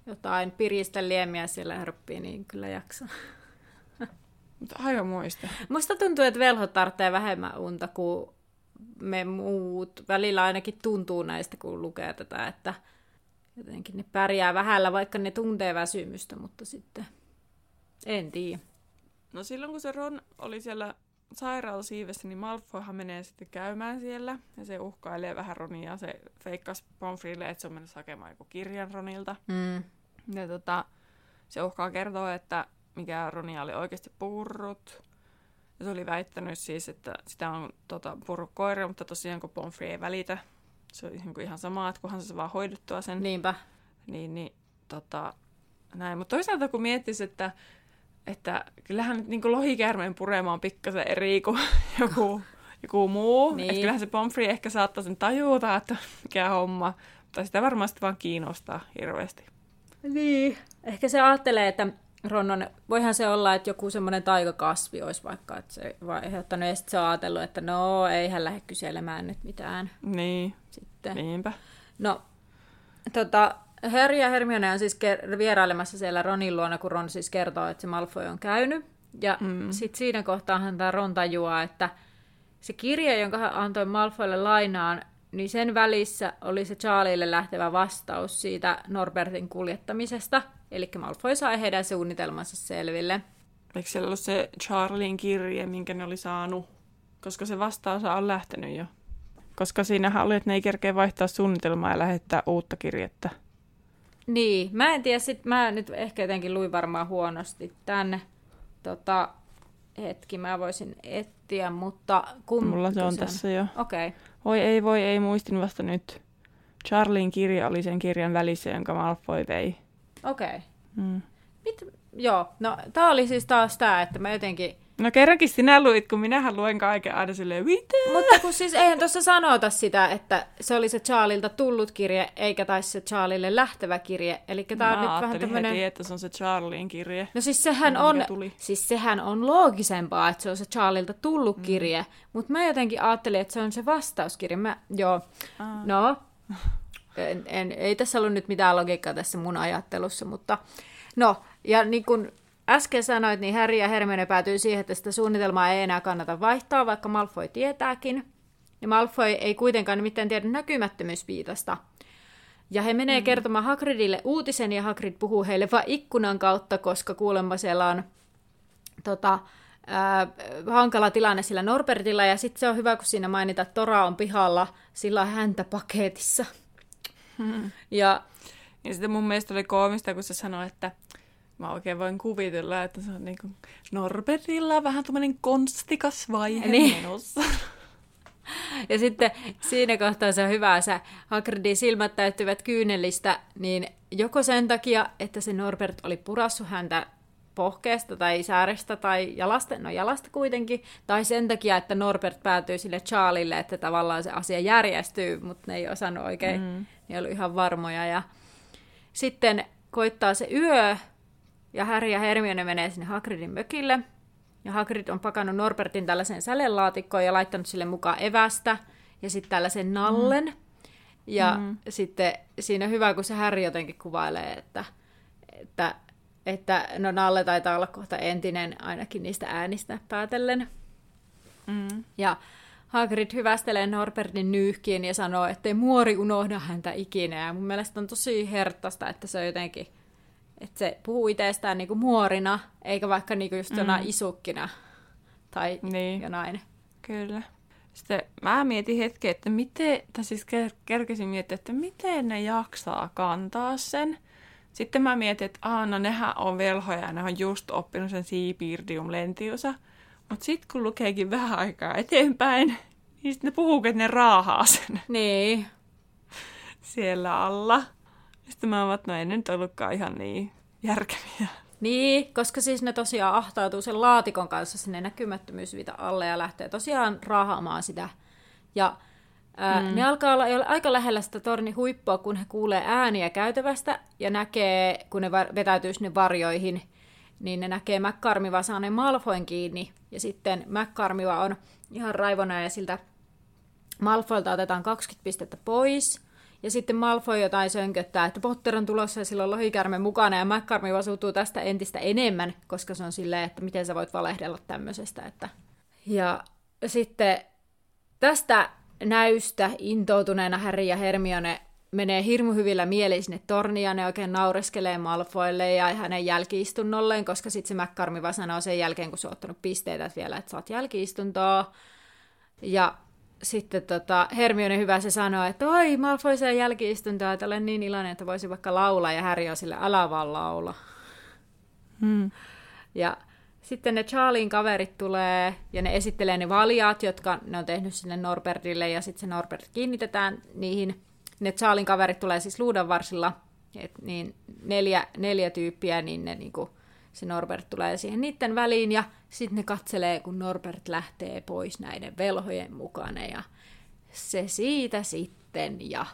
jotain piristä liemiä siellä herppii, niin kyllä jaksaa. Mutta aivan muista. Musta tuntuu, että velhot tarvitsee vähemmän unta kuin me muut. Välillä ainakin tuntuu näistä, kun lukee tätä, että jotenkin ne pärjää vähällä, vaikka ne tuntee väsymystä, mutta sitten en tiedä. No silloin, kun se Ron oli siellä sairaalasiivessä, niin Malfoyhan menee sitten käymään siellä ja se uhkailee vähän Ronia. Se feikkas Pomfrille, että se on mennessä hakemaan joku kirjan Ronilta. Mm. Ja tota, se uhkaa kertoa, että mikä Ronia oli oikeasti purrut. Ja se oli väittänyt siis, että sitä on tota, purrut koira, mutta tosiaan kun Pomfrey ei välitä, se on niin ihan sama, että kunhan se vaan hoidettua sen. Niinpä. Niin, niin tota, näin. Mutta toisaalta kun miettisi, että että kyllähän nyt niin lohikäärmeen purema on pikkasen eri kuin joku, joku muu. Niin. Että kyllähän se Pomfrey ehkä saattaa sen tajuta, että mikä homma. Mutta sitä varmasti vaan kiinnostaa hirveästi. Niin. Ehkä se ajattelee, että Ronnon, voihan se olla, että joku semmoinen taikakasvi olisi vaikka, että se aiheuttanut, ja sitten se on ajatellut, että no, ei hän lähde kyselemään nyt mitään. Niin, sitten. niinpä. No, tota, Harry ja Hermione on siis ker- vierailemassa siellä Ronin luona, kun Ron siis kertoo, että se Malfoy on käynyt. Ja mm. sitten siinä kohtaahan tämä Ron tajuaa, että se kirja, jonka hän antoi Malfoylle lainaan, niin sen välissä oli se Charlieille lähtevä vastaus siitä Norbertin kuljettamisesta. Eli Malfoy sai heidän suunnitelmansa selville. Eikö siellä ollut se Charlien kirje, minkä ne oli saanut? Koska se vastaus on lähtenyt jo. Koska siinähän oli, että ne ei kerkeä vaihtaa suunnitelmaa ja lähettää uutta kirjettä. Niin, mä en tiedä, sit mä nyt ehkä jotenkin luin varmaan huonosti tänne. Tota, hetki, mä voisin etsiä, mutta kun... Mulla se on tässä jo. Okei. Okay. Voi ei, voi ei, muistin vasta nyt. Charlien kirja oli sen kirjan välissä, jonka Malfoy vei. Okei. Okay. Mm. Mit, joo, no tää oli siis taas tää, että mä jotenkin... No kerrankin sinä luit, kun minähän luen kaiken aina silleen, mitä? Mutta kun siis eihän tuossa sanota sitä, että se oli se Charlilta tullut kirje, eikä taisi se Charlille lähtevä kirje. Eli tää on nyt vähän tämmönen... heti, että se on se Charlien kirje. No siis sehän, on, tuli. siis sehän on loogisempaa, että se on se Charlilta tullut mm. kirje, mutta mä jotenkin ajattelin, että se on se vastauskirje. Mä, joo, Aa. no, en, en, ei tässä ollut nyt mitään logiikkaa tässä mun ajattelussa, mutta no, ja niin kuin äsken sanoit, niin Harry ja Hermione päätyy siihen, että sitä suunnitelmaa ei enää kannata vaihtaa, vaikka Malfoy tietääkin. Ja Malfoy ei kuitenkaan nimittäin tiedä näkymättömyysviitasta. Ja he menee mm. kertomaan Hagridille uutisen, ja Hagrid puhuu heille vain ikkunan kautta, koska kuulemma siellä on tota, ää, hankala tilanne sillä Norbertilla, ja sitten se on hyvä, kun siinä mainitaan, että Tora on pihalla, sillä on häntä paketissa. Hmm. Ja Ja sitten mun mielestä oli koomista, kun se sanoi, että mä oikein voin kuvitella, että se on niinku Norbertilla vähän tämmöinen konstikas vaihe Niin. menossa. Ja sitten siinä kohtaa se on hyvä, se Hagridin silmät täyttyvät kyynelistä, niin joko sen takia, että se Norbert oli purassut häntä pohkeesta tai säärestä tai jalasta, no jalasta kuitenkin, tai sen takia, että Norbert päätyy sille Charlille, että tavallaan se asia järjestyy, mutta ne ei osannut oikein, mm. ne ollut ihan varmoja. Ja sitten koittaa se yö, ja Harry ja Hermione menee sinne Hagridin mökille, ja Hagrid on pakannut Norbertin tällaisen sälelaatikkoon ja laittanut sille mukaan evästä ja sitten tällaisen nallen. Mm. Ja mm. sitten siinä on hyvä, kun se Harry jotenkin kuvailee, että, että, että no Nalle taitaa olla kohta entinen ainakin niistä äänistä päätellen. Mm. Ja Hagrid hyvästelee Norbertin nyyhkiin ja sanoo, ettei muori unohda häntä ikinä. Ja mun mielestä on tosi herttaista, että se on jotenkin, että se puhuu itsestään niinku muorina, eikä vaikka niinku just jonain isukkina tai Niin. jonain. Kyllä. Sitten mä mietin hetken, että miten, tai siis ker- kerkesin miettiä, että miten ne jaksaa kantaa sen. Sitten mä mietin, että aah, no nehän on velhoja ja ne on just oppinut sen Seabirdium lentiusa. Mutta sitten kun lukeekin vähän aikaa eteenpäin, niin sitten ne puhuu, että ne raahaa sen Niin, siellä alla. Sitten mä oon, että no ei ne nyt ollutkaan ihan niin järkeviä. Niin, koska siis ne tosiaan ahtautuu sen laatikon kanssa sinne näkymättömyysvita alle ja lähtee tosiaan raahaamaan sitä. Ja ää, mm. ne alkaa olla aika lähellä sitä tornin huippua, kun he kuulee ääniä käytävästä ja näkee, kun ne vetäytyy sinne varjoihin, niin ne näkee McCarmiva saaneen Malfoin kiinni. Ja sitten McCarmiva on ihan raivona ja siltä Malfoilta otetaan 20 pistettä pois. Ja sitten Malfoy jotain sönköttää, että Potter on tulossa ja sillä on lohikärme mukana ja McCarmi suutuu tästä entistä enemmän, koska se on silleen, että miten sä voit valehdella tämmöisestä. Että... Ja sitten tästä näystä intoutuneena Harry ja Hermione menee hirmu hyvillä mielin sinne torniin ja ne oikein naureskelee Malfoille ja hänen jälkiistunnolleen, koska sitten se McCarmi vaan sanoo sen jälkeen, kun se on ottanut pisteitä että vielä, että saat jälkiistuntoa. Ja sitten tota, Hermione hyvä se sanoo, että oi, Malfoy sen jälkiistuntoa, että olen niin iloinen, että voisi vaikka laulaa, ja Harry on sille, älä vaan laula. Hmm. Ja sitten ne Charlien kaverit tulee, ja ne esittelee ne valjaat, jotka ne on tehnyt sinne Norbertille, ja sitten se Norbert kiinnitetään niihin. Ne Charlien kaverit tulee siis luudanvarsilla, et niin neljä, neljä tyyppiä, niin ne niinku, se Norbert tulee siihen niiden väliin, ja sitten ne katselee, kun Norbert lähtee pois näiden velhojen mukana, ja se siitä sitten, ja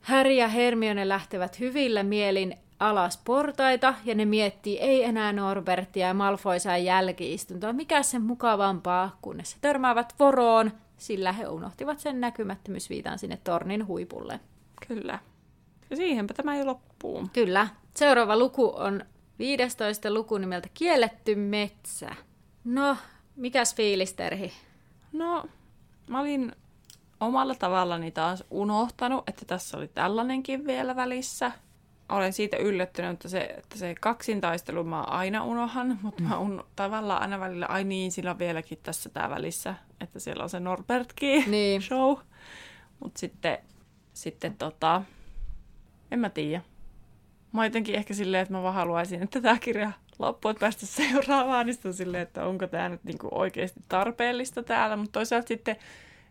Harry ja Hermione lähtevät hyvillä mielin alas portaita, ja ne miettii, ei enää Norbertia ja Malfoy saa jälkiistuntoa. Mikä sen mukavampaa, kunnes he törmäävät voroon, sillä he unohtivat sen näkymättömyysviitan sinne tornin huipulle. Kyllä. Ja siihenpä tämä jo loppuu. Kyllä. Seuraava luku on 15 luku nimeltä Kielletty metsä. No, mikäs fiilis, Terhi? No, mä olin omalla tavallani taas unohtanut, että tässä oli tällainenkin vielä välissä. Olen siitä yllättynyt, että se, että se kaksintaistelu mä aina unohan, mutta mä un, tavallaan aina välillä, ai niin, sillä on vieläkin tässä tää välissä, että siellä on se Norbertkin Niin. show. Mutta sitten, sitten tota, en mä tiedä. Mä oon jotenkin ehkä silleen, että mä vaan haluaisin, että tämä kirja loppuun, että päästä seuraavaan, niin on silleen, että onko tämä nyt niinku oikeasti tarpeellista täällä, mutta toisaalta sitten,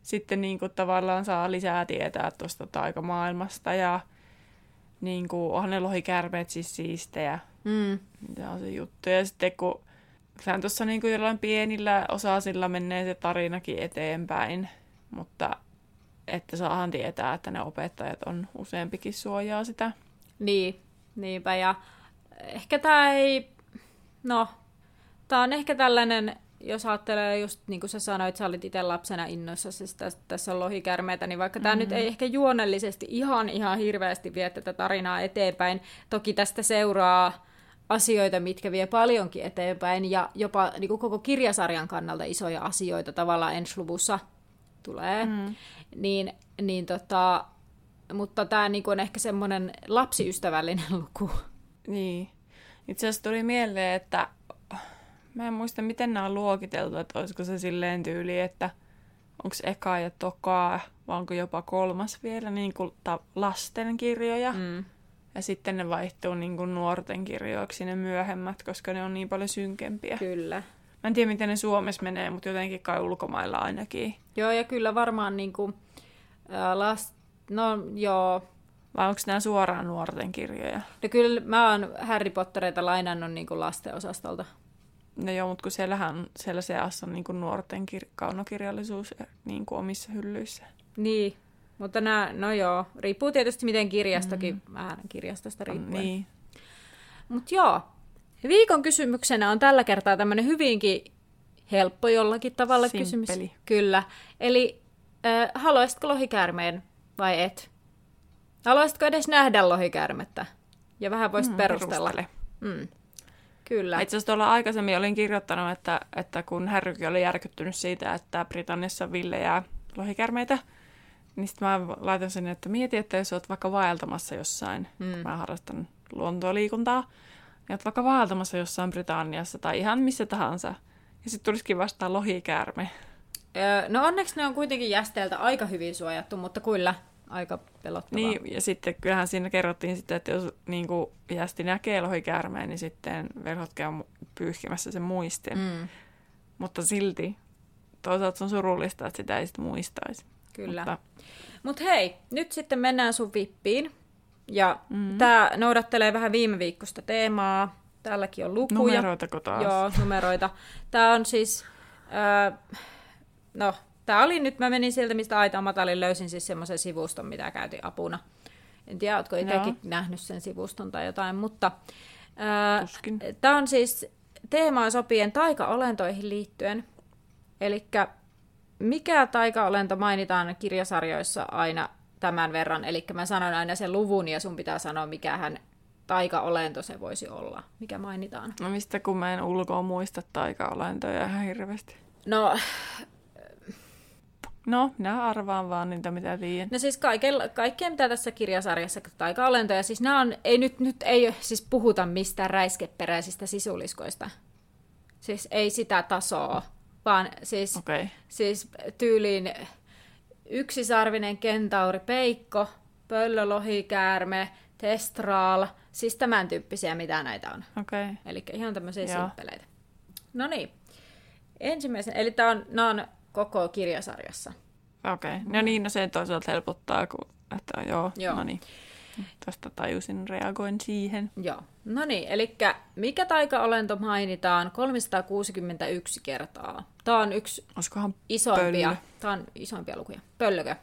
sitten niinku tavallaan saa lisää tietää tuosta taikamaailmasta ja niinku, onhan ne lohikärmeet siis siistejä, Mm. mitä on se juttu. Ja sitten kun sehän tuossa niinku jollain pienillä osasilla menee se tarinakin eteenpäin, mutta että saahan tietää, että ne opettajat on useampikin suojaa sitä. Niin, niinpä. Ja ehkä tämä ei, no, tämä on ehkä tällainen, jos ajattelee just niin kuin sä sanoit, sä olit itse lapsena innoissa, siis tässä, tässä on lohikärmeitä, niin vaikka tämä Mhm. nyt ei ehkä juonellisesti ihan ihan hirveästi vie tätä tarinaa eteenpäin, toki tästä seuraa asioita, mitkä vie paljonkin eteenpäin, ja jopa niin kuin koko kirjasarjan kannalta isoja asioita tavallaan ensi luvussa tulee, Mm. niin, niin tota, mutta tämä niin on ehkä semmoinen lapsiystävällinen luku. Niin. Itse asiassa tuli mieleen, että mä en muista, miten nämä on luokiteltu, että olisiko se silleen tyyli, että onko eka ja tokaa, vai onko jopa kolmas vielä niin kuin ta- lastenkirjoja. Mm. Ja sitten ne vaihtuu niin kuin nuorten kirjoiksi ne myöhemmät, koska ne on niin paljon synkempiä. Kyllä. Mä en tiedä, miten ne Suomessa menee, mutta jotenkin kai ulkomailla ainakin. Joo, ja kyllä varmaan niin kuin, ää, last... No joo, Vai onko nämä suoraan nuorten kirjoja? no kyllä mä oon Harry Pottereita lainannut niin kuin lastenosastolta. No joo, mutta kun siellähän siellä seassa on niin kuin nuorten kir- kaunokirjallisuus niin kuin omissa hyllyissä. Niin, mutta nää, no joo, riippuu tietysti miten kirjastokin, mm. vähän kirjastosta riippuen. Niin. Mutta joo, viikon kysymyksenä on tällä kertaa tämmöinen hyvinkin helppo jollakin tavalla kysymys. Simppeli. Kyllä. Eli äh, haluaisitko lohikäärmeen vai et? Haluaisitko edes nähdä lohikäärmettä? Ja vähän voisit Mm, perustella. perustele. Mm. Kyllä. Itse asiassa tuolla aikaisemmin olin kirjoittanut, että, että kun Härrykin oli järkyttynyt siitä, että Britanniassa villejää lohikärmeitä, niin sitten mä laitan sinne, että mieti, että jos oot vaikka vaeltamassa jossain, Mm. mm. mä harrastan luontoliikuntaa, ja oot vaikka vaeltamassa jossain Britanniassa tai ihan missä tahansa, ja sitten tulisikin vastaan lohikäärme. Öö, no onneksi ne on kuitenkin jästeeltä aika hyvin suojattu, mutta kyllä aika pelottavaa. Niin, ja sitten kyllähän siinä kerrottiin sitten, että jos niin kuin jästi näkee lohikäärmeen, niin sitten velhot käy pyyhkimässä sen muistin. Mm. Mutta silti toisaalta se on surullista, että sitä ei sitten muistaisi. kyllä. Mutta, Mutta hei, nyt sitten mennään sun vippiin. Ja mm. mm. tämä noudattelee vähän viime viikosta teemaa. Täälläkin on lukuja. numeroitako taas? Joo, numeroita. Tämä on siis... Öö, no, tämä oli nyt, mä menin sieltä, mistä aita matalin, löysin siis semmoisen sivuston, mitä käytin apuna. En tiedä, ootko itsekin Joo. nähnyt sen sivuston tai jotain, mutta... Tämä on siis teemaan sopien taikaolentoihin liittyen. Eli mikä taikaolento mainitaan kirjasarjoissa aina tämän verran? Eli mä sanon aina sen luvun ja sun pitää sanoa, mikähän taikaolento se voisi olla. Mikä mainitaan? No mistä kun mä en ulkoa muista taikaolentoja ihan hirveästi. No, No, minä arvaan vaan niitä, mitä tiedän. no siis kaikella, kaikkea, mitä tässä kirjasarjassa taikaolentoja, siis nämä on, ei nyt, nyt ei siis puhuta mistään räiskeperäisistä sisuliskoista. Siis ei sitä tasoa, vaan siis. Okay. Siis tyyliin yksisarvinen kentauri peikko, pöllölohikäärme, testraal, siis tämän tyyppisiä, mitä näitä on. Okei. Okay. Eli ihan tämmöisiä Joo. simppeleitä. No niin. Ensimmäisen, eli tämä on, nämä on koko kirjasarjassa. Okei. Okay. No niin, no se toisaalta helpottaa, kun, että joo, Joo. no niin. Tuosta tajusin, reagoin siihen. Joo. No niin, eli mikä taikaolento mainitaan 361 kertaa? Tämä on yksi Olisikohan isompia, Pöllö. tämä on isompia lukuja. Pöllökö?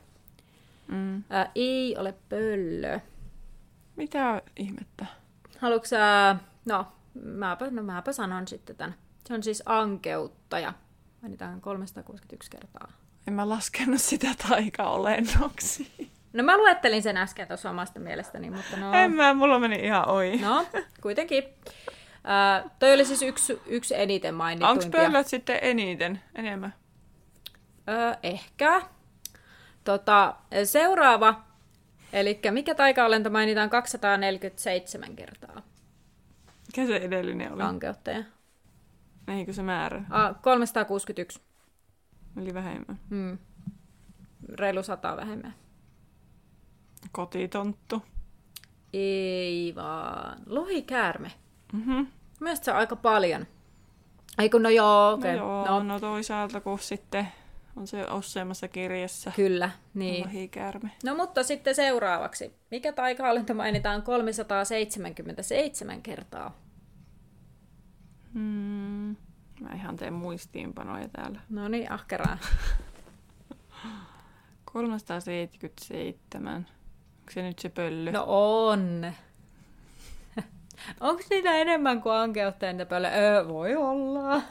Mm. Ää, ei ole pöllö. Mitä ihmettä? Haluatko sä... No, mäpä, no mäpä sanon sitten tämän. Se on siis ankeuttaja. Mainitaan 361 kertaa. En mä laskenut sitä taikaolennoksi. No mä luettelin sen äsken tuossa omasta mielestäni, mutta no... En mä, mulla meni ihan ohi. No, kuitenkin. Äh, toi oli siis yksi, yksi eniten Onko mainittuimpia. pöllöt sitten eniten, enemmän? Ö, ehkä. Tota, seuraava. Eli mikä taikaolento mainitaan 247 kertaa? Mikä se edellinen oli? Ankeuttaja. Eikö se määrä? Ah, 361. Eli vähemmän. Hmm. Reilu sata vähemmän. Kotitonttu. Ei vaan. Lohikäärme. Mhm. Mielestäni se on aika paljon. Ei kun no joo, okei. No Okay. joo, no. no toisaalta kun sitten on se useammassa kirjassa Kyllä, niin. lohikäärme. No mutta sitten seuraavaksi. Mikä taikahallinto mainitaan 377 kertaa? Hmm. Mä ihan teen muistiinpanoja täällä. No niin, ahkeraa. 377. Onko se nyt se pöllö? No on. Onko niitä enemmän kuin ankeutta niitä pölle? Öö, voi olla.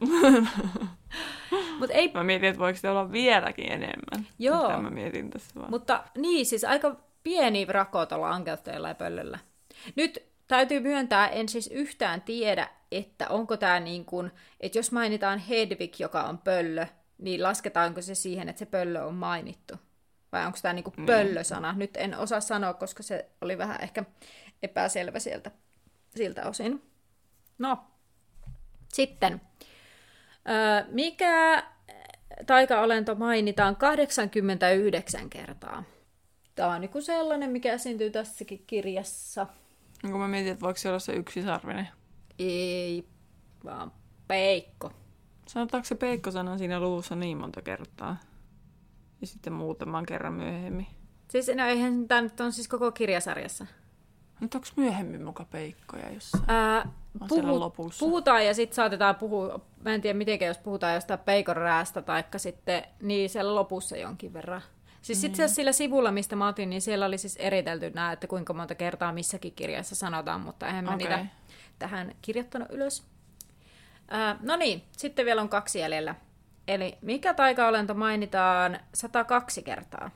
Mutta ei Mä mietin, että voiko se olla vieläkin enemmän. Joo. Sitä mä mietin tässä vaan. Mutta niin, siis aika pieni rako tuolla ankeuttajalla ja pöllöllä. Nyt täytyy myöntää, en siis yhtään tiedä, että onko tämä niin kuin, että jos mainitaan Hedvig, joka on pöllö, niin lasketaanko se siihen, että se pöllö on mainittu? Vai onko tämä niin kuin pöllösana? Nyt en osaa sanoa, koska se oli vähän ehkä epäselvä sieltä, siltä osin. No, sitten. Öö, mikä taikaolento mainitaan 89 kertaa? Tämä on niin sellainen, mikä esiintyy tässäkin kirjassa. Niin kun mä mietin, että voiko se olla se yksisarvinen. Ei, vaan peikko. Sanotaanko se peikko-sana siinä luvussa niin monta kertaa? Ja sitten muutaman kerran myöhemmin. Siis no eihän tämä nyt on siis koko kirjasarjassa. Mutta onko myöhemmin muka peikkoja jossain? Ää, puhu, lopussa. puhutaan ja sitten saatetaan puhua, mä en tiedä miten, jos puhutaan jostain peikon räästä, taikka sitten niin siellä lopussa jonkin verran. Siis mm. sitten sillä sivulla, mistä mä otin, niin siellä oli siis eritelty nämä, että kuinka monta kertaa missäkin kirjassa sanotaan, mutta eihän mä Okei. niitä tähän kirjoittanut ylös. Ää, no niin, sitten vielä on kaksi jäljellä. Eli mikä taikaolento mainitaan 102 kertaa?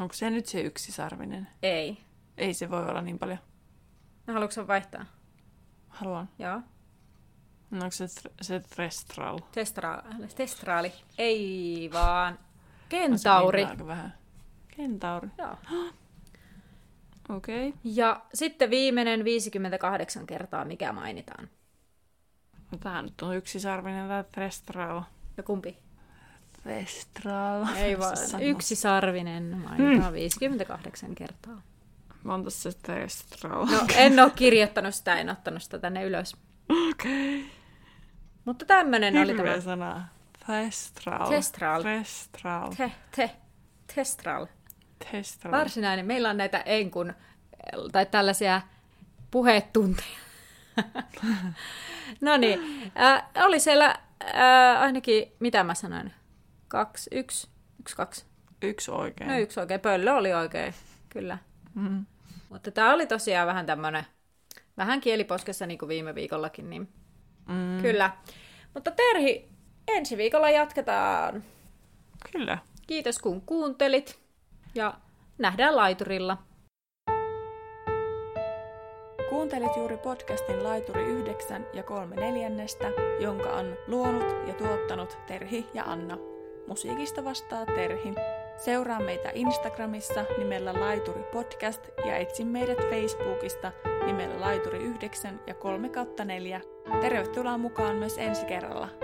Onko se nyt se yksisarvinen? Ei. Ei se voi olla niin paljon. No, haluatko vaihtaa? Haluan. Joo. No, onko se, tr- se Trestral? Testra- testraali. Ei vaan. Kentauri. vähän. Kentauri. Joo. Okei. Okay. Ja sitten viimeinen 58 kertaa, mikä mainitaan. No, tää nyt on yksisarvinen tää Trestral. Ja kumpi? Trestral. Ei vaan. Sano. Yksi sarvinen mainitaan 58 kertaa. Monta se Trestral? No, en ole kirjoittanut sitä, en ottanut sitä tänne ylös. Okei. Okay. Mutta tämmönen oli tämä. sana. Trestral. Trestral. Trestral. Te, te, testral. Trestral. Varsinainen. Meillä on näitä enkun, tai tällaisia puhetunteja. no niin, äh, oli siellä äh, ainakin, mitä mä sanoin, kaksi, yksi, yksi, kaksi. Yksi oikein. No yksi oikein, pöllö oli oikein, kyllä. Mm. Mutta tämä oli tosiaan vähän tämmönen, vähän kieliposkessa niin kuin viime viikollakin, niin Mm. kyllä. Mutta Terhi, ensi viikolla jatketaan. Kyllä. Kiitos kun kuuntelit ja nähdään laiturilla. Kuuntelit juuri podcastin Laituri 9 ja 3 neljännestä, jonka on luonut ja tuottanut Terhi ja Anna. Musiikista vastaa Terhi. Seuraa meitä Instagramissa nimellä Laituri Podcast ja etsi meidät Facebookista nimellä Laituri 9 ja 3 4. Tervetuloa mukaan myös ensi kerralla.